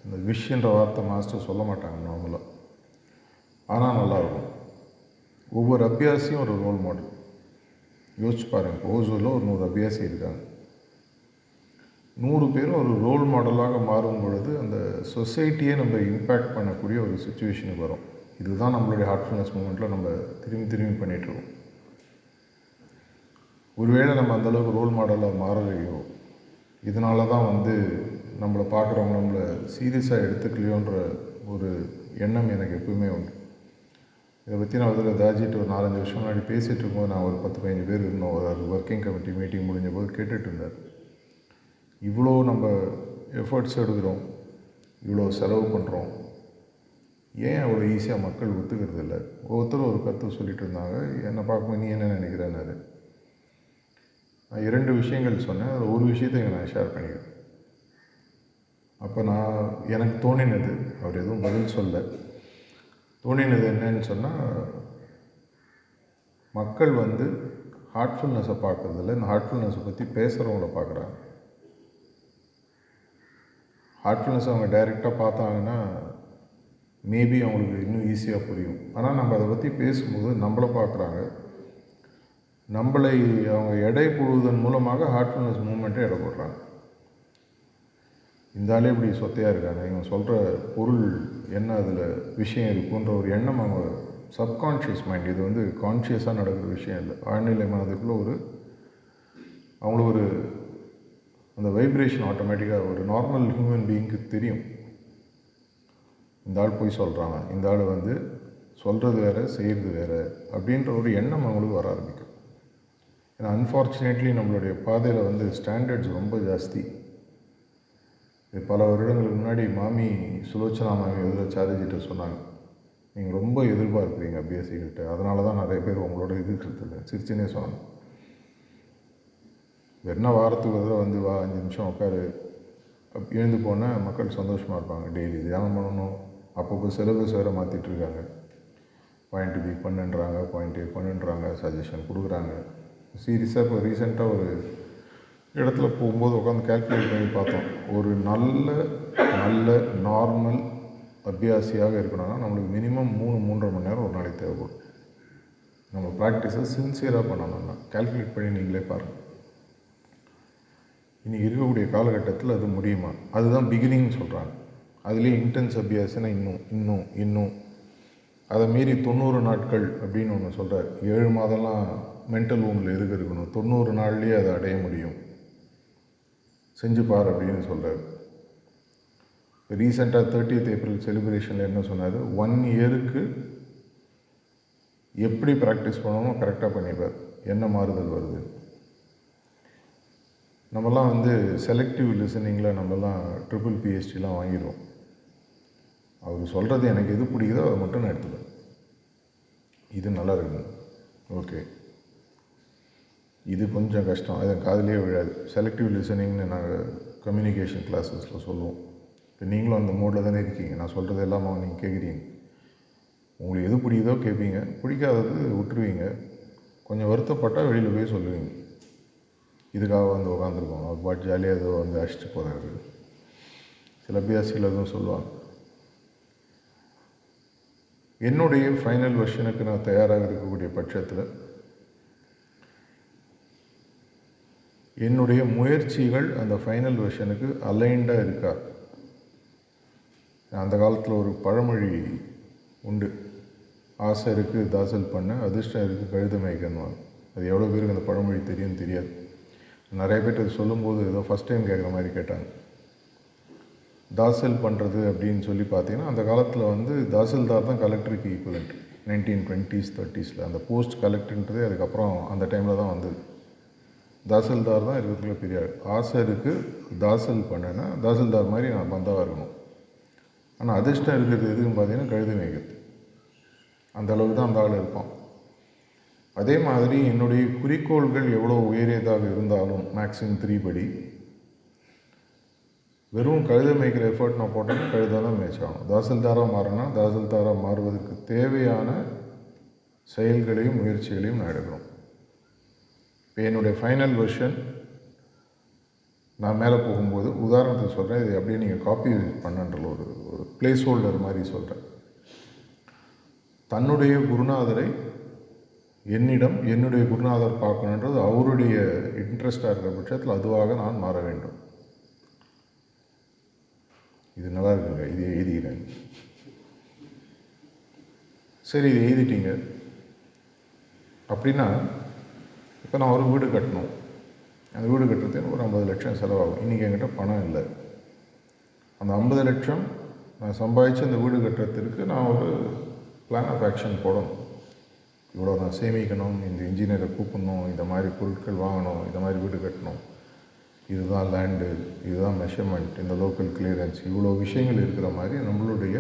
இந்த விஷயன்ற வார்த்தை மாஸ்டர் சொல்ல மாட்டாங்க நார்மலாக ஆனால் நல்லாயிருக்கும் ஒவ்வொரு அபியாசியும் ஒரு ரோல் மாடல் யோசிச்சு பாருங்கள் இப்போ ஓசூரில் ஒரு நூறு அபியாசி இருக்காங்க. நூறு பேரும் ஒரு ரோல் மாடலாக மாறும் பொழுது அந்த சொசைட்டியே நம்ம இம்பேக்ட் பண்ணக்கூடிய ஒரு சுச்சுவேஷனுக்கு வரும். இதுதான் நம்மளுடைய ஹார்ட்ஃபுல்னஸ் மூமெண்ட்டில் நம்ம திரும்பி திரும்பி பண்ணிகிட்ருக்கோம் ஒருவேளை நம்ம அந்தளவுக்கு ரோல் மாடலாக மாறலையோ இதனால தான் வந்து நம்மளை பார்க்குறவங்க நம்மளை சீரியஸாக எடுத்துக்கலையோன்ற ஒரு எண்ணம் எனக்கு எப்பவுமே உண்டு. இதை பற்றி நான் அதில் தாஜிட்டு ஒரு நாலஞ்சு வருஷம் முன்னாடி பேசிகிட்டு இருக்கும்போது நான் ஒரு பத்து பதினஞ்சு பேர் இருந்தோம். ஒரு ஒர்க்கிங் கமிட்டி மீட்டிங் முடிஞ்ச போது கேட்டுட்டு இருந்தார். இவ்வளோ நம்ம எஃபர்ட்ஸ் எடுக்கிறோம். இவ்வளோ செலவு பண்ணுறோம் ஏன் அவ்வளோ ஈஸியாக மக்கள் ஒத்துக்கிறது இல்லை? ஒவ்வொருத்தரும் ஒரு கருத்து சொல்லிட்டு இருந்தாங்க. என்னை பார்க்கும்போது நீ என்ன நினைக்கிறேன்னாரு? நான் இரண்டு விஷயங்கள் சொன்னேன். அதில் ஒரு விஷயத்தை இங்கே நான் ஷேர் பண்ணிக்கிறேன். அப்போ நான் எனக்கு தோணினது அவர் எதுவும் பதில் சொல்ல தோணினது என்னன்னு சொன்னால் மக்கள் வந்து ஹார்ட்ஃபுல்னஸை பார்க்குறதில்ல. இந்த ஹார்ட்ஃபுல்னஸை பற்றி பேசுகிறவங்கள பார்க்குறாங்க. ஹார்ட்ஃபுல்னஸ் அவங்க டைரெக்டாக பார்த்தாங்கன்னா மேபி அவங்களுக்கு இன்னும் ஈஸியாக புரியும். ஆனால் நம்ம அதை பற்றி பேசும்போது நம்மளை பார்க்குறாங்க. நம்மளை அவங்க எடை போடுவதன் மூலமாக ஹார்ட்ஃபுல்னஸ் மூமெண்ட்டை எடை போடுறாங்க. இந்த ஆளே இப்படி சொத்தையாக இருக்காங்க. இவங்க சொல்கிற பொருள் என்ன அதில் விஷயம் இருக்குன்ற ஒரு எண்ணம் அவங்க சப்கான்ஷியஸ் மைண்ட் இது வந்து கான்ஷியஸாக நடக்கிற விஷயம் இல்லை. ஆழ்நிலை மனதுக்குள்ளே ஒரு அவங்களுக்கு ஒரு அந்த வைப்ரேஷன் ஆட்டோமேட்டிக்காக ஒரு நார்மல் ஹியூமன் பீயிங்க்கு தெரியும். இந்த ஆள் போய் சொல்கிறாங்க இந்த ஆள் வந்து சொல்கிறது வேறு செய்கிறது வேறு அப்படின்ற ஒரு எண்ணம் அவங்களுக்கு வர ஆரம்பிக்கும் ஏன்னா அன்ஃபார்ச்சுனேட்லி நம்மளுடைய பாதையில் வந்து ஸ்டாண்டர்ட்ஸ் ரொம்ப ஜாஸ்தி. இது பல வருடங்களுக்கு முன்னாடி மாமி சுலோச்சனா மாமி எதிர சாரிஜிட்ட சொன்னாங்க. நீங்கள் ரொம்ப எதிர்பார்க்குறீங்க பிஎஸ்சிகிட்ட அதனால தான் நிறைய பேர் உங்களோட எதிர்க்கிறது இல்லை சிரிச்சுனே சொன்னாங்க. என்ன வாரத்துக்கு ஒரு தடவை வந்து வா அஞ்சு நிமிஷம் உட்காரு. அப் எழுந்து போனால் மக்கள் சந்தோஷமாக இருப்பாங்க. டெய்லி தியானம் பண்ணணும். அப்பப்போ சிலபஸ் வேறு மாற்றிட்டு இருக்காங்க. பாயிண்ட் பி பண்ணுன்றாங்க பாயிண்ட் ஏ பண்ணுன்றாங்க சஜஷன் கொடுக்குறாங்க. சீரியஸாக இப்போ ரீசெண்டாக ஒரு இடத்துல போகும்போது உட்காந்து கேல்குலேட் பண்ணி பார்த்தோம். ஒரு நல்ல நல்ல நார்மல் அபியாசியாக இருக்கணும்னா நம்மளுக்கு மினிமம் மூணு மூன்றரை மணி நேரம் ஒரு நாளைக்கு தேவைப்படும். நம்ம ப்ராக்டிஸை சின்சியராக பண்ணணும்னா கால்குலேட் பண்ணி நீங்களே பாருங்கள் இன்றைக்கி இருக்கக்கூடிய காலகட்டத்தில் அது முடியுமா? அதுதான் பிகினிங் சொல்கிறாங்க அதுலேயே இன்டென்ஸ் அபியாசனா இன்னும் இன்னும் இன்னும். அதை மீறி தொண்ணூறு நாட்கள் அப்படின்னு ஒன்று சொல்கிறார் ஏழு மாதம்லாம் மென்டல் ஊனில் எதுக்கு இருக்கணும்? தொண்ணூறு நாள்லேயே அதை அடைய முடியும். செஞ்சு பார் அப்படின்னு சொல்கிறார் ரீசெண்டாக தேர்ட்டியத் ஏப்ரல் செலிப்ரேஷனில் என்ன சொன்னார்? ஒன் இயருக்கு எப்படி ப்ராக்டிஸ் பண்ணணுமோ கரெக்டாக பண்ணிப்பார். என்ன மாறுதல் வருது? நம்மலாம் வந்து செலக்டிவ் லிசனிங்கில் நம்மலாம் ட்ரிபிள் பிஹெச்டிலாம் வாங்கிடுவோம். அவர் சொல்கிறது எனக்கு எது பிடிக்குதோ அதை மட்டும் நான் எடுத்துப்பேன். இது நல்லா இருக்குங்க ஓகே இது கொஞ்சம் கஷ்டம். அது காதலே விழாது. செலக்டிவ் லிசனிங்னு நாங்கள் கம்யூனிகேஷன் கிளாஸஸில் சொல்லுவோம். இப்போ நீங்களும் அந்த மோடில் தானே இருக்கீங்க. நான் சொல்கிறது எல்லாமே நீங்கள் கேட்குறீங்க உங்களுக்கு எது பிடிக்குதோ கேட்பீங்க பிடிக்காதது விட்டுருவீங்க. கொஞ்சம் வருத்தப்பட்டால் வெளியில் போய் சொல்லுவீங்க. இதுக்காக வந்து உட்காந்துருக்கோம் அவர் பாட்டு ஜாலியாக ஏதோ வந்து அடிச்சுட்டு போகிறாரு சில அபியாசிகள் எதுவும் சொல்லுவாங்க. என்னுடைய ஃபைனல் வெர்ஷனுக்கு நான் தயாராக இருக்கக்கூடிய பட்சத்தில் என்னுடைய முயற்சிகள் அந்த ஃபைனல் வெர்ஷனுக்கு அலைண்டாக இருக்கா? அந்த காலத்தில் ஒரு பழமொழி உண்டு. ஆசை இருக்குது தாசல் பண்ண அதிர்ஷ்டம் இருக்குது கழுத மேய்க்கணுவாங்க அது எவ்வளோ பேருக்கு அந்த பழமொழி தெரியும்னு தெரியாது. நிறைய பேர் அது சொல்லும்போது ஏதோ ஃபஸ்ட் டைம் கேட்குற மாதிரி கேட்டாங்க. தாசல் பண்ணுறது அப்படின்னு சொல்லி பார்த்தீங்கன்னா அந்த காலத்தில் வந்து தாசில்தார் தான் கலெக்டருக்கு ஈக்குவலண்ட் நைன்டீன் டுவெண்ட்டீஸ் தேர்ட்டீஸில் அந்த போஸ்ட் கலெக்டர்ன்றதே அதுக்கப்புறம் அந்த டைமில் தான் வந்தது. தாசில்தார் தான் இருக்கிறதுக்குள்ள பெரிய ஆசருக்கு தாசல் பண்ணேன்னா தாசில்தார் மாதிரி நான் பந்தாவாக இருக்கணும். ஆனால் அதிர்ஷ்டம் இருக்கிறது எதுன்னு பார்த்தீங்கன்னா கழுதை மேய்க்கிறது அந்த அளவுக்கு தான் அந்த ஆள் இருப்பான். அதே மாதிரி என்னுடைய குறிக்கோள்கள் எவ்வளோ உயரியதாக இருந்தாலும் மேக்ஸிமம் த்ரீ படி வெறும் கழுதை மேய்க்கிற எஃபர்ட் நான் போட்டேன்னா கழுதை தான் மேய்ச்சாகணும் தாசில்தாராக மாறினா தாசில்தாராக மாறுவதற்கு தேவையான செயல்களையும் முயற்சிகளையும் நான் எடுக்கிறோம் என்னுடைய ஃபைனல் வெர்ஷன் நான் மேலே போகும்போது உதாரணத்துக்கு சொல்கிறேன் இது அப்படியே நீங்கள் காப்பி பண்ணுன்ற ஒரு ஒரு பிளேஸ் ஹோல்டர் மாதிரி சொல்கிறேன் தன்னுடைய குருநாதரை என்னிடம் என்னுடைய குருநாதர் பார்க்கணுன்றது அவருடைய இன்ட்ரெஸ்டாக இருக்கிற பட்சத்தில் அதுவாக நான் மாற வேண்டும். இது நல்லா இருக்குங்க இது எழுதிக்கிறேன். சரி இது எழுதிட்டீங்க. அப்படின்னா இப்போ நான் ஒரு வீடு கட்டணும். அந்த வீடு கட்டுறதுக்கு ஒரு ஐம்பது லட்சம் செலவாகும். இன்றைக்கி என்கிட்ட பணம் இல்லை. அந்த ஐம்பது லட்சம் நான் சம்பாதிச்சு அந்த வீடு கட்டுறதுக்கு நான் ஒரு பிளான் ஆஃப் ஆக்ஷன் போடணும். இவ்வளோ நான் சேமிக்கணும் இந்த இன்ஜினியரை கூப்பிடணும் இந்த மாதிரி பொருட்கள் வாங்கணும் இந்த மாதிரி வீடு கட்டணும். இதுதான் லேண்டு இதுதான் மெஷர்மெண்ட் இந்த லோக்கல் கிளியரன்ஸ் இவ்வளோ விஷயங்கள் இருக்கிற மாதிரி நம்மளுடைய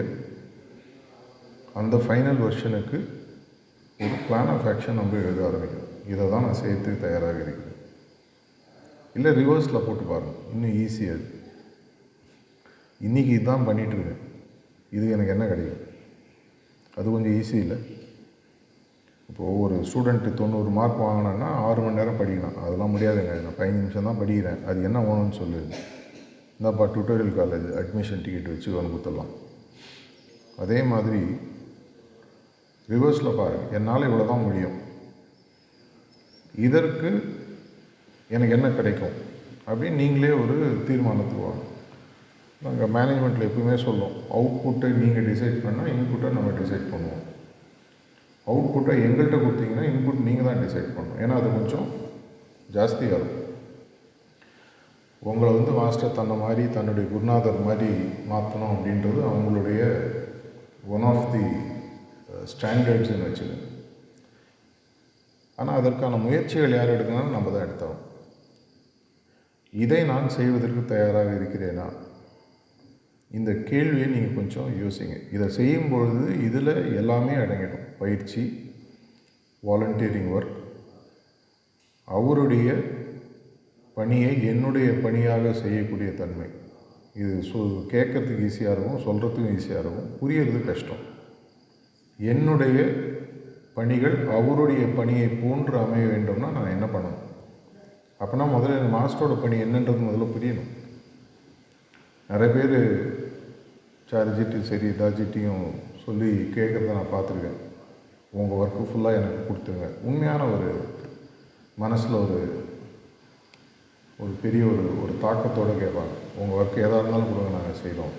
அந்த ஃபைனல் வெர்ஷனுக்கு ஒரு பிளான் ஆஃப் ஆக்ஷன் நம்ம எழுத ஆரம்பிக்கணும். இதை தான் நான் செய்யறதுக்கு தயாராக இருக்கிறேன். இல்லை ரிவர்ஸில் போட்டு பாருங்கள் இன்னும் ஈஸியாக அது. இன்றைக்கி இதுதான் பண்ணிகிட்ருக்கேன் இது எனக்கு என்ன கிடைக்கும்? அது கொஞ்சம் ஈஸி இல்லை. இப்போது ஒவ்வொரு ஸ்டூடெண்ட்டு தொண்ணூறு மார்க் வாங்கினேன்னா ஆறு மணி நேரம் படிக்கணும் அதெல்லாம் முடியாதுங்க. நான் பதினஞ்சு நிமிஷம் தான் படிக்கிறேன். அது என்ன வேணும்னு சொல்லு. இந்தாப்பா டுட்டோரியல் காலேஜ் அட்மிஷன் டிக்கெட் வச்சு ஒன்று கொடுத்துடலாம். அதே மாதிரி ரிவர்ஸில் பாருங்கள் என்னால் இவ்வளோ தான் முடியும். இதற்கு எனக்கு என்ன கிடைக்கும்? அப்படின்னு நீங்களே ஒரு தீர்மானத்துக்கு வாங்க. நாங்கள் மேனேஜ்மெண்ட்டில் எப்பவுமே சொல்லுவோம் அவுட்புட்டை நீங்கள் டிசைட் பண்ணால் இன்புட்டை நம்ம டிசைட் பண்ணுவோம். அவுட்புட்டை எங்கள்கிட்ட கொடுத்தீங்கன்னா இன்புட் நீங்கள் தான் டிசைட் பண்ணணும். ஏன்னா அது கொஞ்சம் ஜாஸ்தியாக இருக்கும். உங்களை வந்து மாஸ்டர் தன்னை மாதிரி தன்னுடைய குருநாதர் மாதிரி மாற்றணும் அப்படின்றது அவங்களுடைய ஒன் ஆஃப் தி ஸ்டாண்டர்ட்ஸ்ன்னு வச்சுக்கோங்க. ஆனால் அதற்கான முயற்சிகள் யார் எடுக்கணும் நம்ம தான் எடுத்தோம். இதை நான் செய்வதற்கு தயாராக இருக்கிறேனா? இந்த கேள்வியை நீங்கள் கொஞ்சம் யோசிங்க. இதை செய்யும் பொழுது இதில் எல்லாமே அடங்கிடும். பயிற்சி வாலண்டியரிங் ஒர்க் அவருடைய பணியை என்னுடைய பணியாக செய்யக்கூடிய தன்மை. இது சொ கேட்கறதுக்கு ஈஸியாக இருக்கும் சொல்கிறதுக்கும் ஈஸியாக இருக்கும் புரியறது கஷ்டம். என்னுடைய பணிகள் அவருடைய பணியை போன்று அமைய வேண்டும்னா நான் என்ன பண்ணணும்? அப்போனா முதல்ல இந்த மாஸ்டரோட பணி என்னன்றது முதல்ல புரியணும். நிறைய பேர் சார்ஜிட்டையும் சரி தாஜிட்டையும் சொல்லி கேட்குறத நான் பார்த்துருக்கேன். உங்கள் ஒர்க்கு ஃபுல்லாக எனக்கு கொடுத்துருங்க. உண்மையான ஒரு மனசில் ஒரு ஒரு பெரிய ஒரு ஒரு தாக்கத்தோடு கேட்பாங்க. உங்கள் ஒர்க் எதாக இருந்தாலும் கொடுங்க நாங்கள் செய்கிறோம்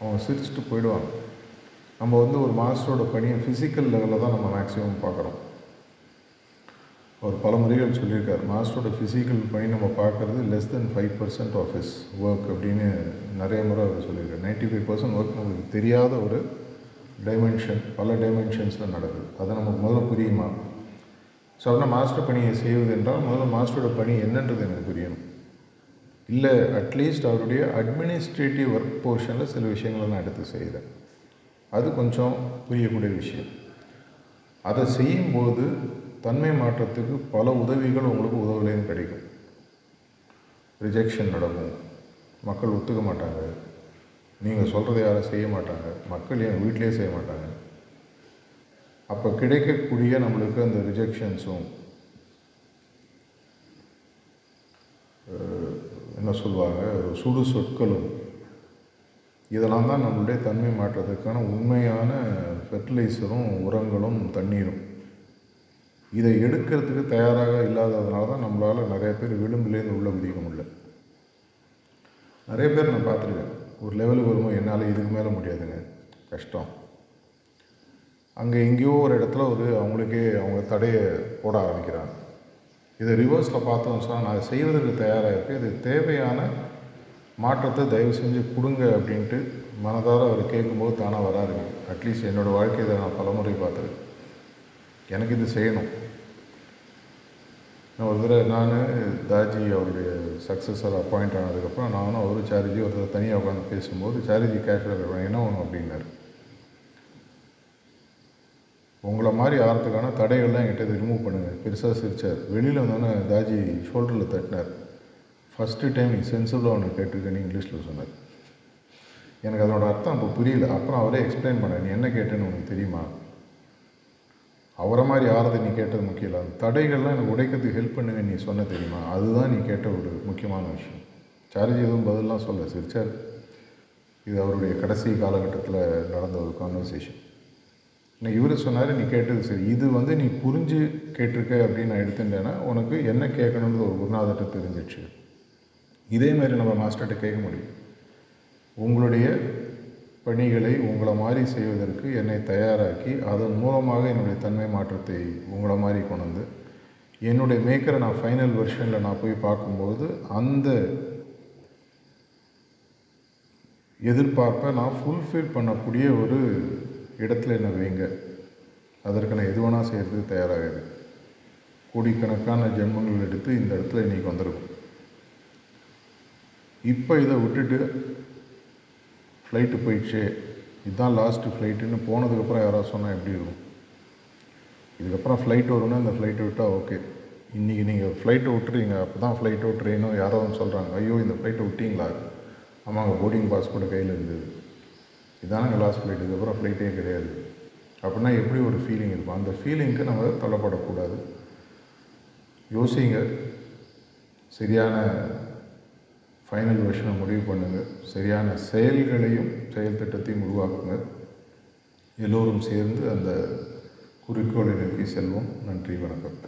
அவங்க சிரிச்சுட்டு போயிடுவாங்க. நம்ம வந்து ஒரு மாஸ்டரோட பணியை ஃபிசிக்கல் லெவலில் தான் நம்ம மேக்ஸிமம் பார்க்குறோம் அவர் பல முறைகள் சொல்லியிருக்கார் மாஸ்டரோட ஃபிசிக்கல் பணி நம்ம பார்க்குறது less than five percent of his work அப்படின்னு நிறைய முறை அவர் சொல்லியிருக்கார். நைன்ட்டி ஃபைவ் பர்சன்ட் ஒர்க் நமக்கு தெரியாத ஒரு டைமென்ஷன் பல டைமென்ஷன்ஸில் நடக்குது. அதை நமக்கு முதல்ல புரியுமா? ஸோ அப்படின்னா மாஸ்டர் பணியை செய்வது என்றால் முதல்ல மாஸ்டரோட பணி என்னன்றது எனக்கு புரியணும். இல்லை அட்லீஸ்ட் அவருடைய அட்மினிஸ்ட்ரேட்டிவ் ஒர்க் போர்ஷனில் சில விஷயங்களை நான் எடுத்து செய்கிறேன். அது கொஞ்சம் புரியக்கூடிய விஷயம். அதை செய்யும்போது தன்மை மாற்றத்துக்கு பல உதவிகள் உங்களுக்கு உதவுலேயும் கிடைக்கும். ரிஜெக்ஷன் நடக்கும். மக்கள் ஒத்துக்க மாட்டாங்க. நீங்கள் சொல்கிறத யாரும் செய்ய மாட்டாங்க. மக்கள் என் வீட்டிலே செய்ய மாட்டாங்க. அப்போ கிடைக்கக்கூடிய நம்மளுக்கு அந்த ரிஜெக்ஷன்ஸும் என்ன சொல்லுவாங்க சுடு சொற்களும் இதெல்லாம் தான் நம்மளுடைய தன்மை மாற்றத்துக்கான உண்மையான ஃபெர்டிலைசரும் உரங்களும் தண்ணீரும். இதை எடுக்கிறதுக்கு தயாராக இல்லாததுனால தான் நம்மளால் நிறைய பேர் விளிம்புலேருந்து உள்ளே குதிக்க முடியல. நிறைய பேர் நான் பார்த்துருக்கேன். ஒரு லெவலுக்கு வரும்போது என்னால் இதுக்கு மேலே முடியாதுங்க. கஷ்டம். அங்கே எங்கேயோ ஒரு இடத்துல ஒரு அவங்களுக்கே அவங்க தடையை போட ஆரம்பிக்கிறாங்க. இதை ரிவர்ஸில் பார்த்தோம்னு சொன்னால் நான் செய்வதற்கு தயாராக இருக்குது இது தேவையான மாற்றத்தை தயவு செஞ்சு கொடுங்க அப்படின்ட்டு மனதார அவர் கேட்கும்போது தானாக வராருங்க அட்லீஸ்ட் என்னோடய வாழ்க்கையை நான் பலமுறை பார்த்துருக்கேன். எனக்கு இது செய்யணும். நான் ஒரு தடவை நான் தாஜி அவருடைய சக்ஸஸர் அப்பாயிண்ட் ஆனதுக்கப்புறம் நானும் அவரும் சாரிஜி ஒரு தடவை தனியாக உட்காந்து பேசும்போது சாரிஜி கேஷுவலாக கேட்பேன் என்ன ஒன்று அப்படின்னாரு. உங்களை மாதிரி ஆகிறதுக்கான தடைகள்லாம் என்கிட்ட ரிமூவ் பண்ணுங்கள் பெருசாக சிரித்தார் வெளியில் வந்தோன்னே தாஜி ஷோல்டரில் தட்டினார். ஃபஸ்ட்டு டைம் சென்சிபிளாக ஒன்று கேட்டிருக்கேன்னு இங்கிலீஷில் சொன்னார். எனக்கு அதனோட அர்த்தம் அப்போ புரியல. அப்புறம் அவரே எக்ஸ்பிளைன் பண்ணார். நீ என்ன கேட்டேன்னு உனக்கு தெரியுமா? அவரை மாதிரி ஆறதை நீ கேட்டது முக்கியம் இல்லை. அந்த தடைகள்லாம் எனக்கு உடைக்கிறதுக்கு ஹெல்ப் பண்ணுங்க நீ சொன்ன தெரியுமா? அதுதான் நீ கேட்ட ஒரு முக்கியமான விஷயம். சார்ஜி எதுவும் பதிலாம் சொல்ல சிரிச்சார். இது அவருடைய கடைசி காலகட்டத்தில் நடந்த ஒரு கான்வர்சேஷன் இன்னும் இவர் சொன்னார் நீ கேட்டது சரி. இது வந்து நீ புரிஞ்சு கேட்டிருக்க அப்படின்னு நான் எடுத்துட்டேன்னா உனக்கு என்ன கேட்கணுன்றது ஒரு குருநாதர்கிட்ட தெரிஞ்சிடுச்சு. இதே மாதிரி நம்ம மாஸ்டர்கிட்ட கேட்க முடியும். உங்களுடைய பணிகளை உங்களை மாதிரி செய்வதற்கு என்னை தயாராக்கி அதன் மூலமாக என்னுடைய தன்மை மாற்றத்தை உங்களை மாதிரி கொண்டு வந்து என்னுடைய மேக்கரை நான் ஃபைனல் வெர்ஷனில் நான் போய் பார்க்கும்போது அந்த எதிர்பார்ப்பை நான் ஃபுல்ஃபில் பண்ணக்கூடிய ஒரு இடத்துல என்ன வைங்க. அதற்கு நான் எது வேணால் செய்கிறதுக்கு தயாராகுது கோடிக்கணக்கான ஜென்மங்கள் எடுத்து இந்த இடத்துல இன்றைக்கி வந்திருக்கும். இப்போ இதை விட்டுட்டு ஃப்ளைட்டு போயிடுச்சு. இதுதான் லாஸ்ட்டு ஃப்ளைட்டுன்னு போனதுக்கப்புறம் யாராவது சொன்னால் எப்படி இருக்கும்? இதுக்கப்புறம் ஃப்ளைட் வரும்னா அந்த ஃப்ளைட்டை விட்டால் ஓகே இன்றைக்கி நீங்கள் ஃப்ளைட்டை விட்டுறீங்க அப்போ தான் ஃப்ளைட்டோ ட்ரெயினோ யாரோ வந்து சொல்கிறாங்க ஐயோ இந்த ஃப்ளைட்டை விட்டிங்களா? ஆமாங்க போர்டிங் பாஸ் கூட கையில் இருந்தது. இதானங்க லாஸ்ட் ஃப்ளைட் இதுக்கப்புறம் ஃப்ளைட்டே கிடையாது. அப்படின்னா எப்படி ஒரு ஃபீலிங் இருக்கும்? அந்த ஃபீலிங்க்கு நம்ம தள்ளப்படக்கூடாது. யோசிங்க. சரியான ஃபைனல் வருஷனை முடிவு பண்ணுங்கள் சரியான செயல்களையும் செயல் திட்டத்தையும் உருவாக்குங்க எல்லோரும் சேர்ந்து அந்த குறிக்கோளை நோக்கி செல்வோம். நன்றி வணக்கம்.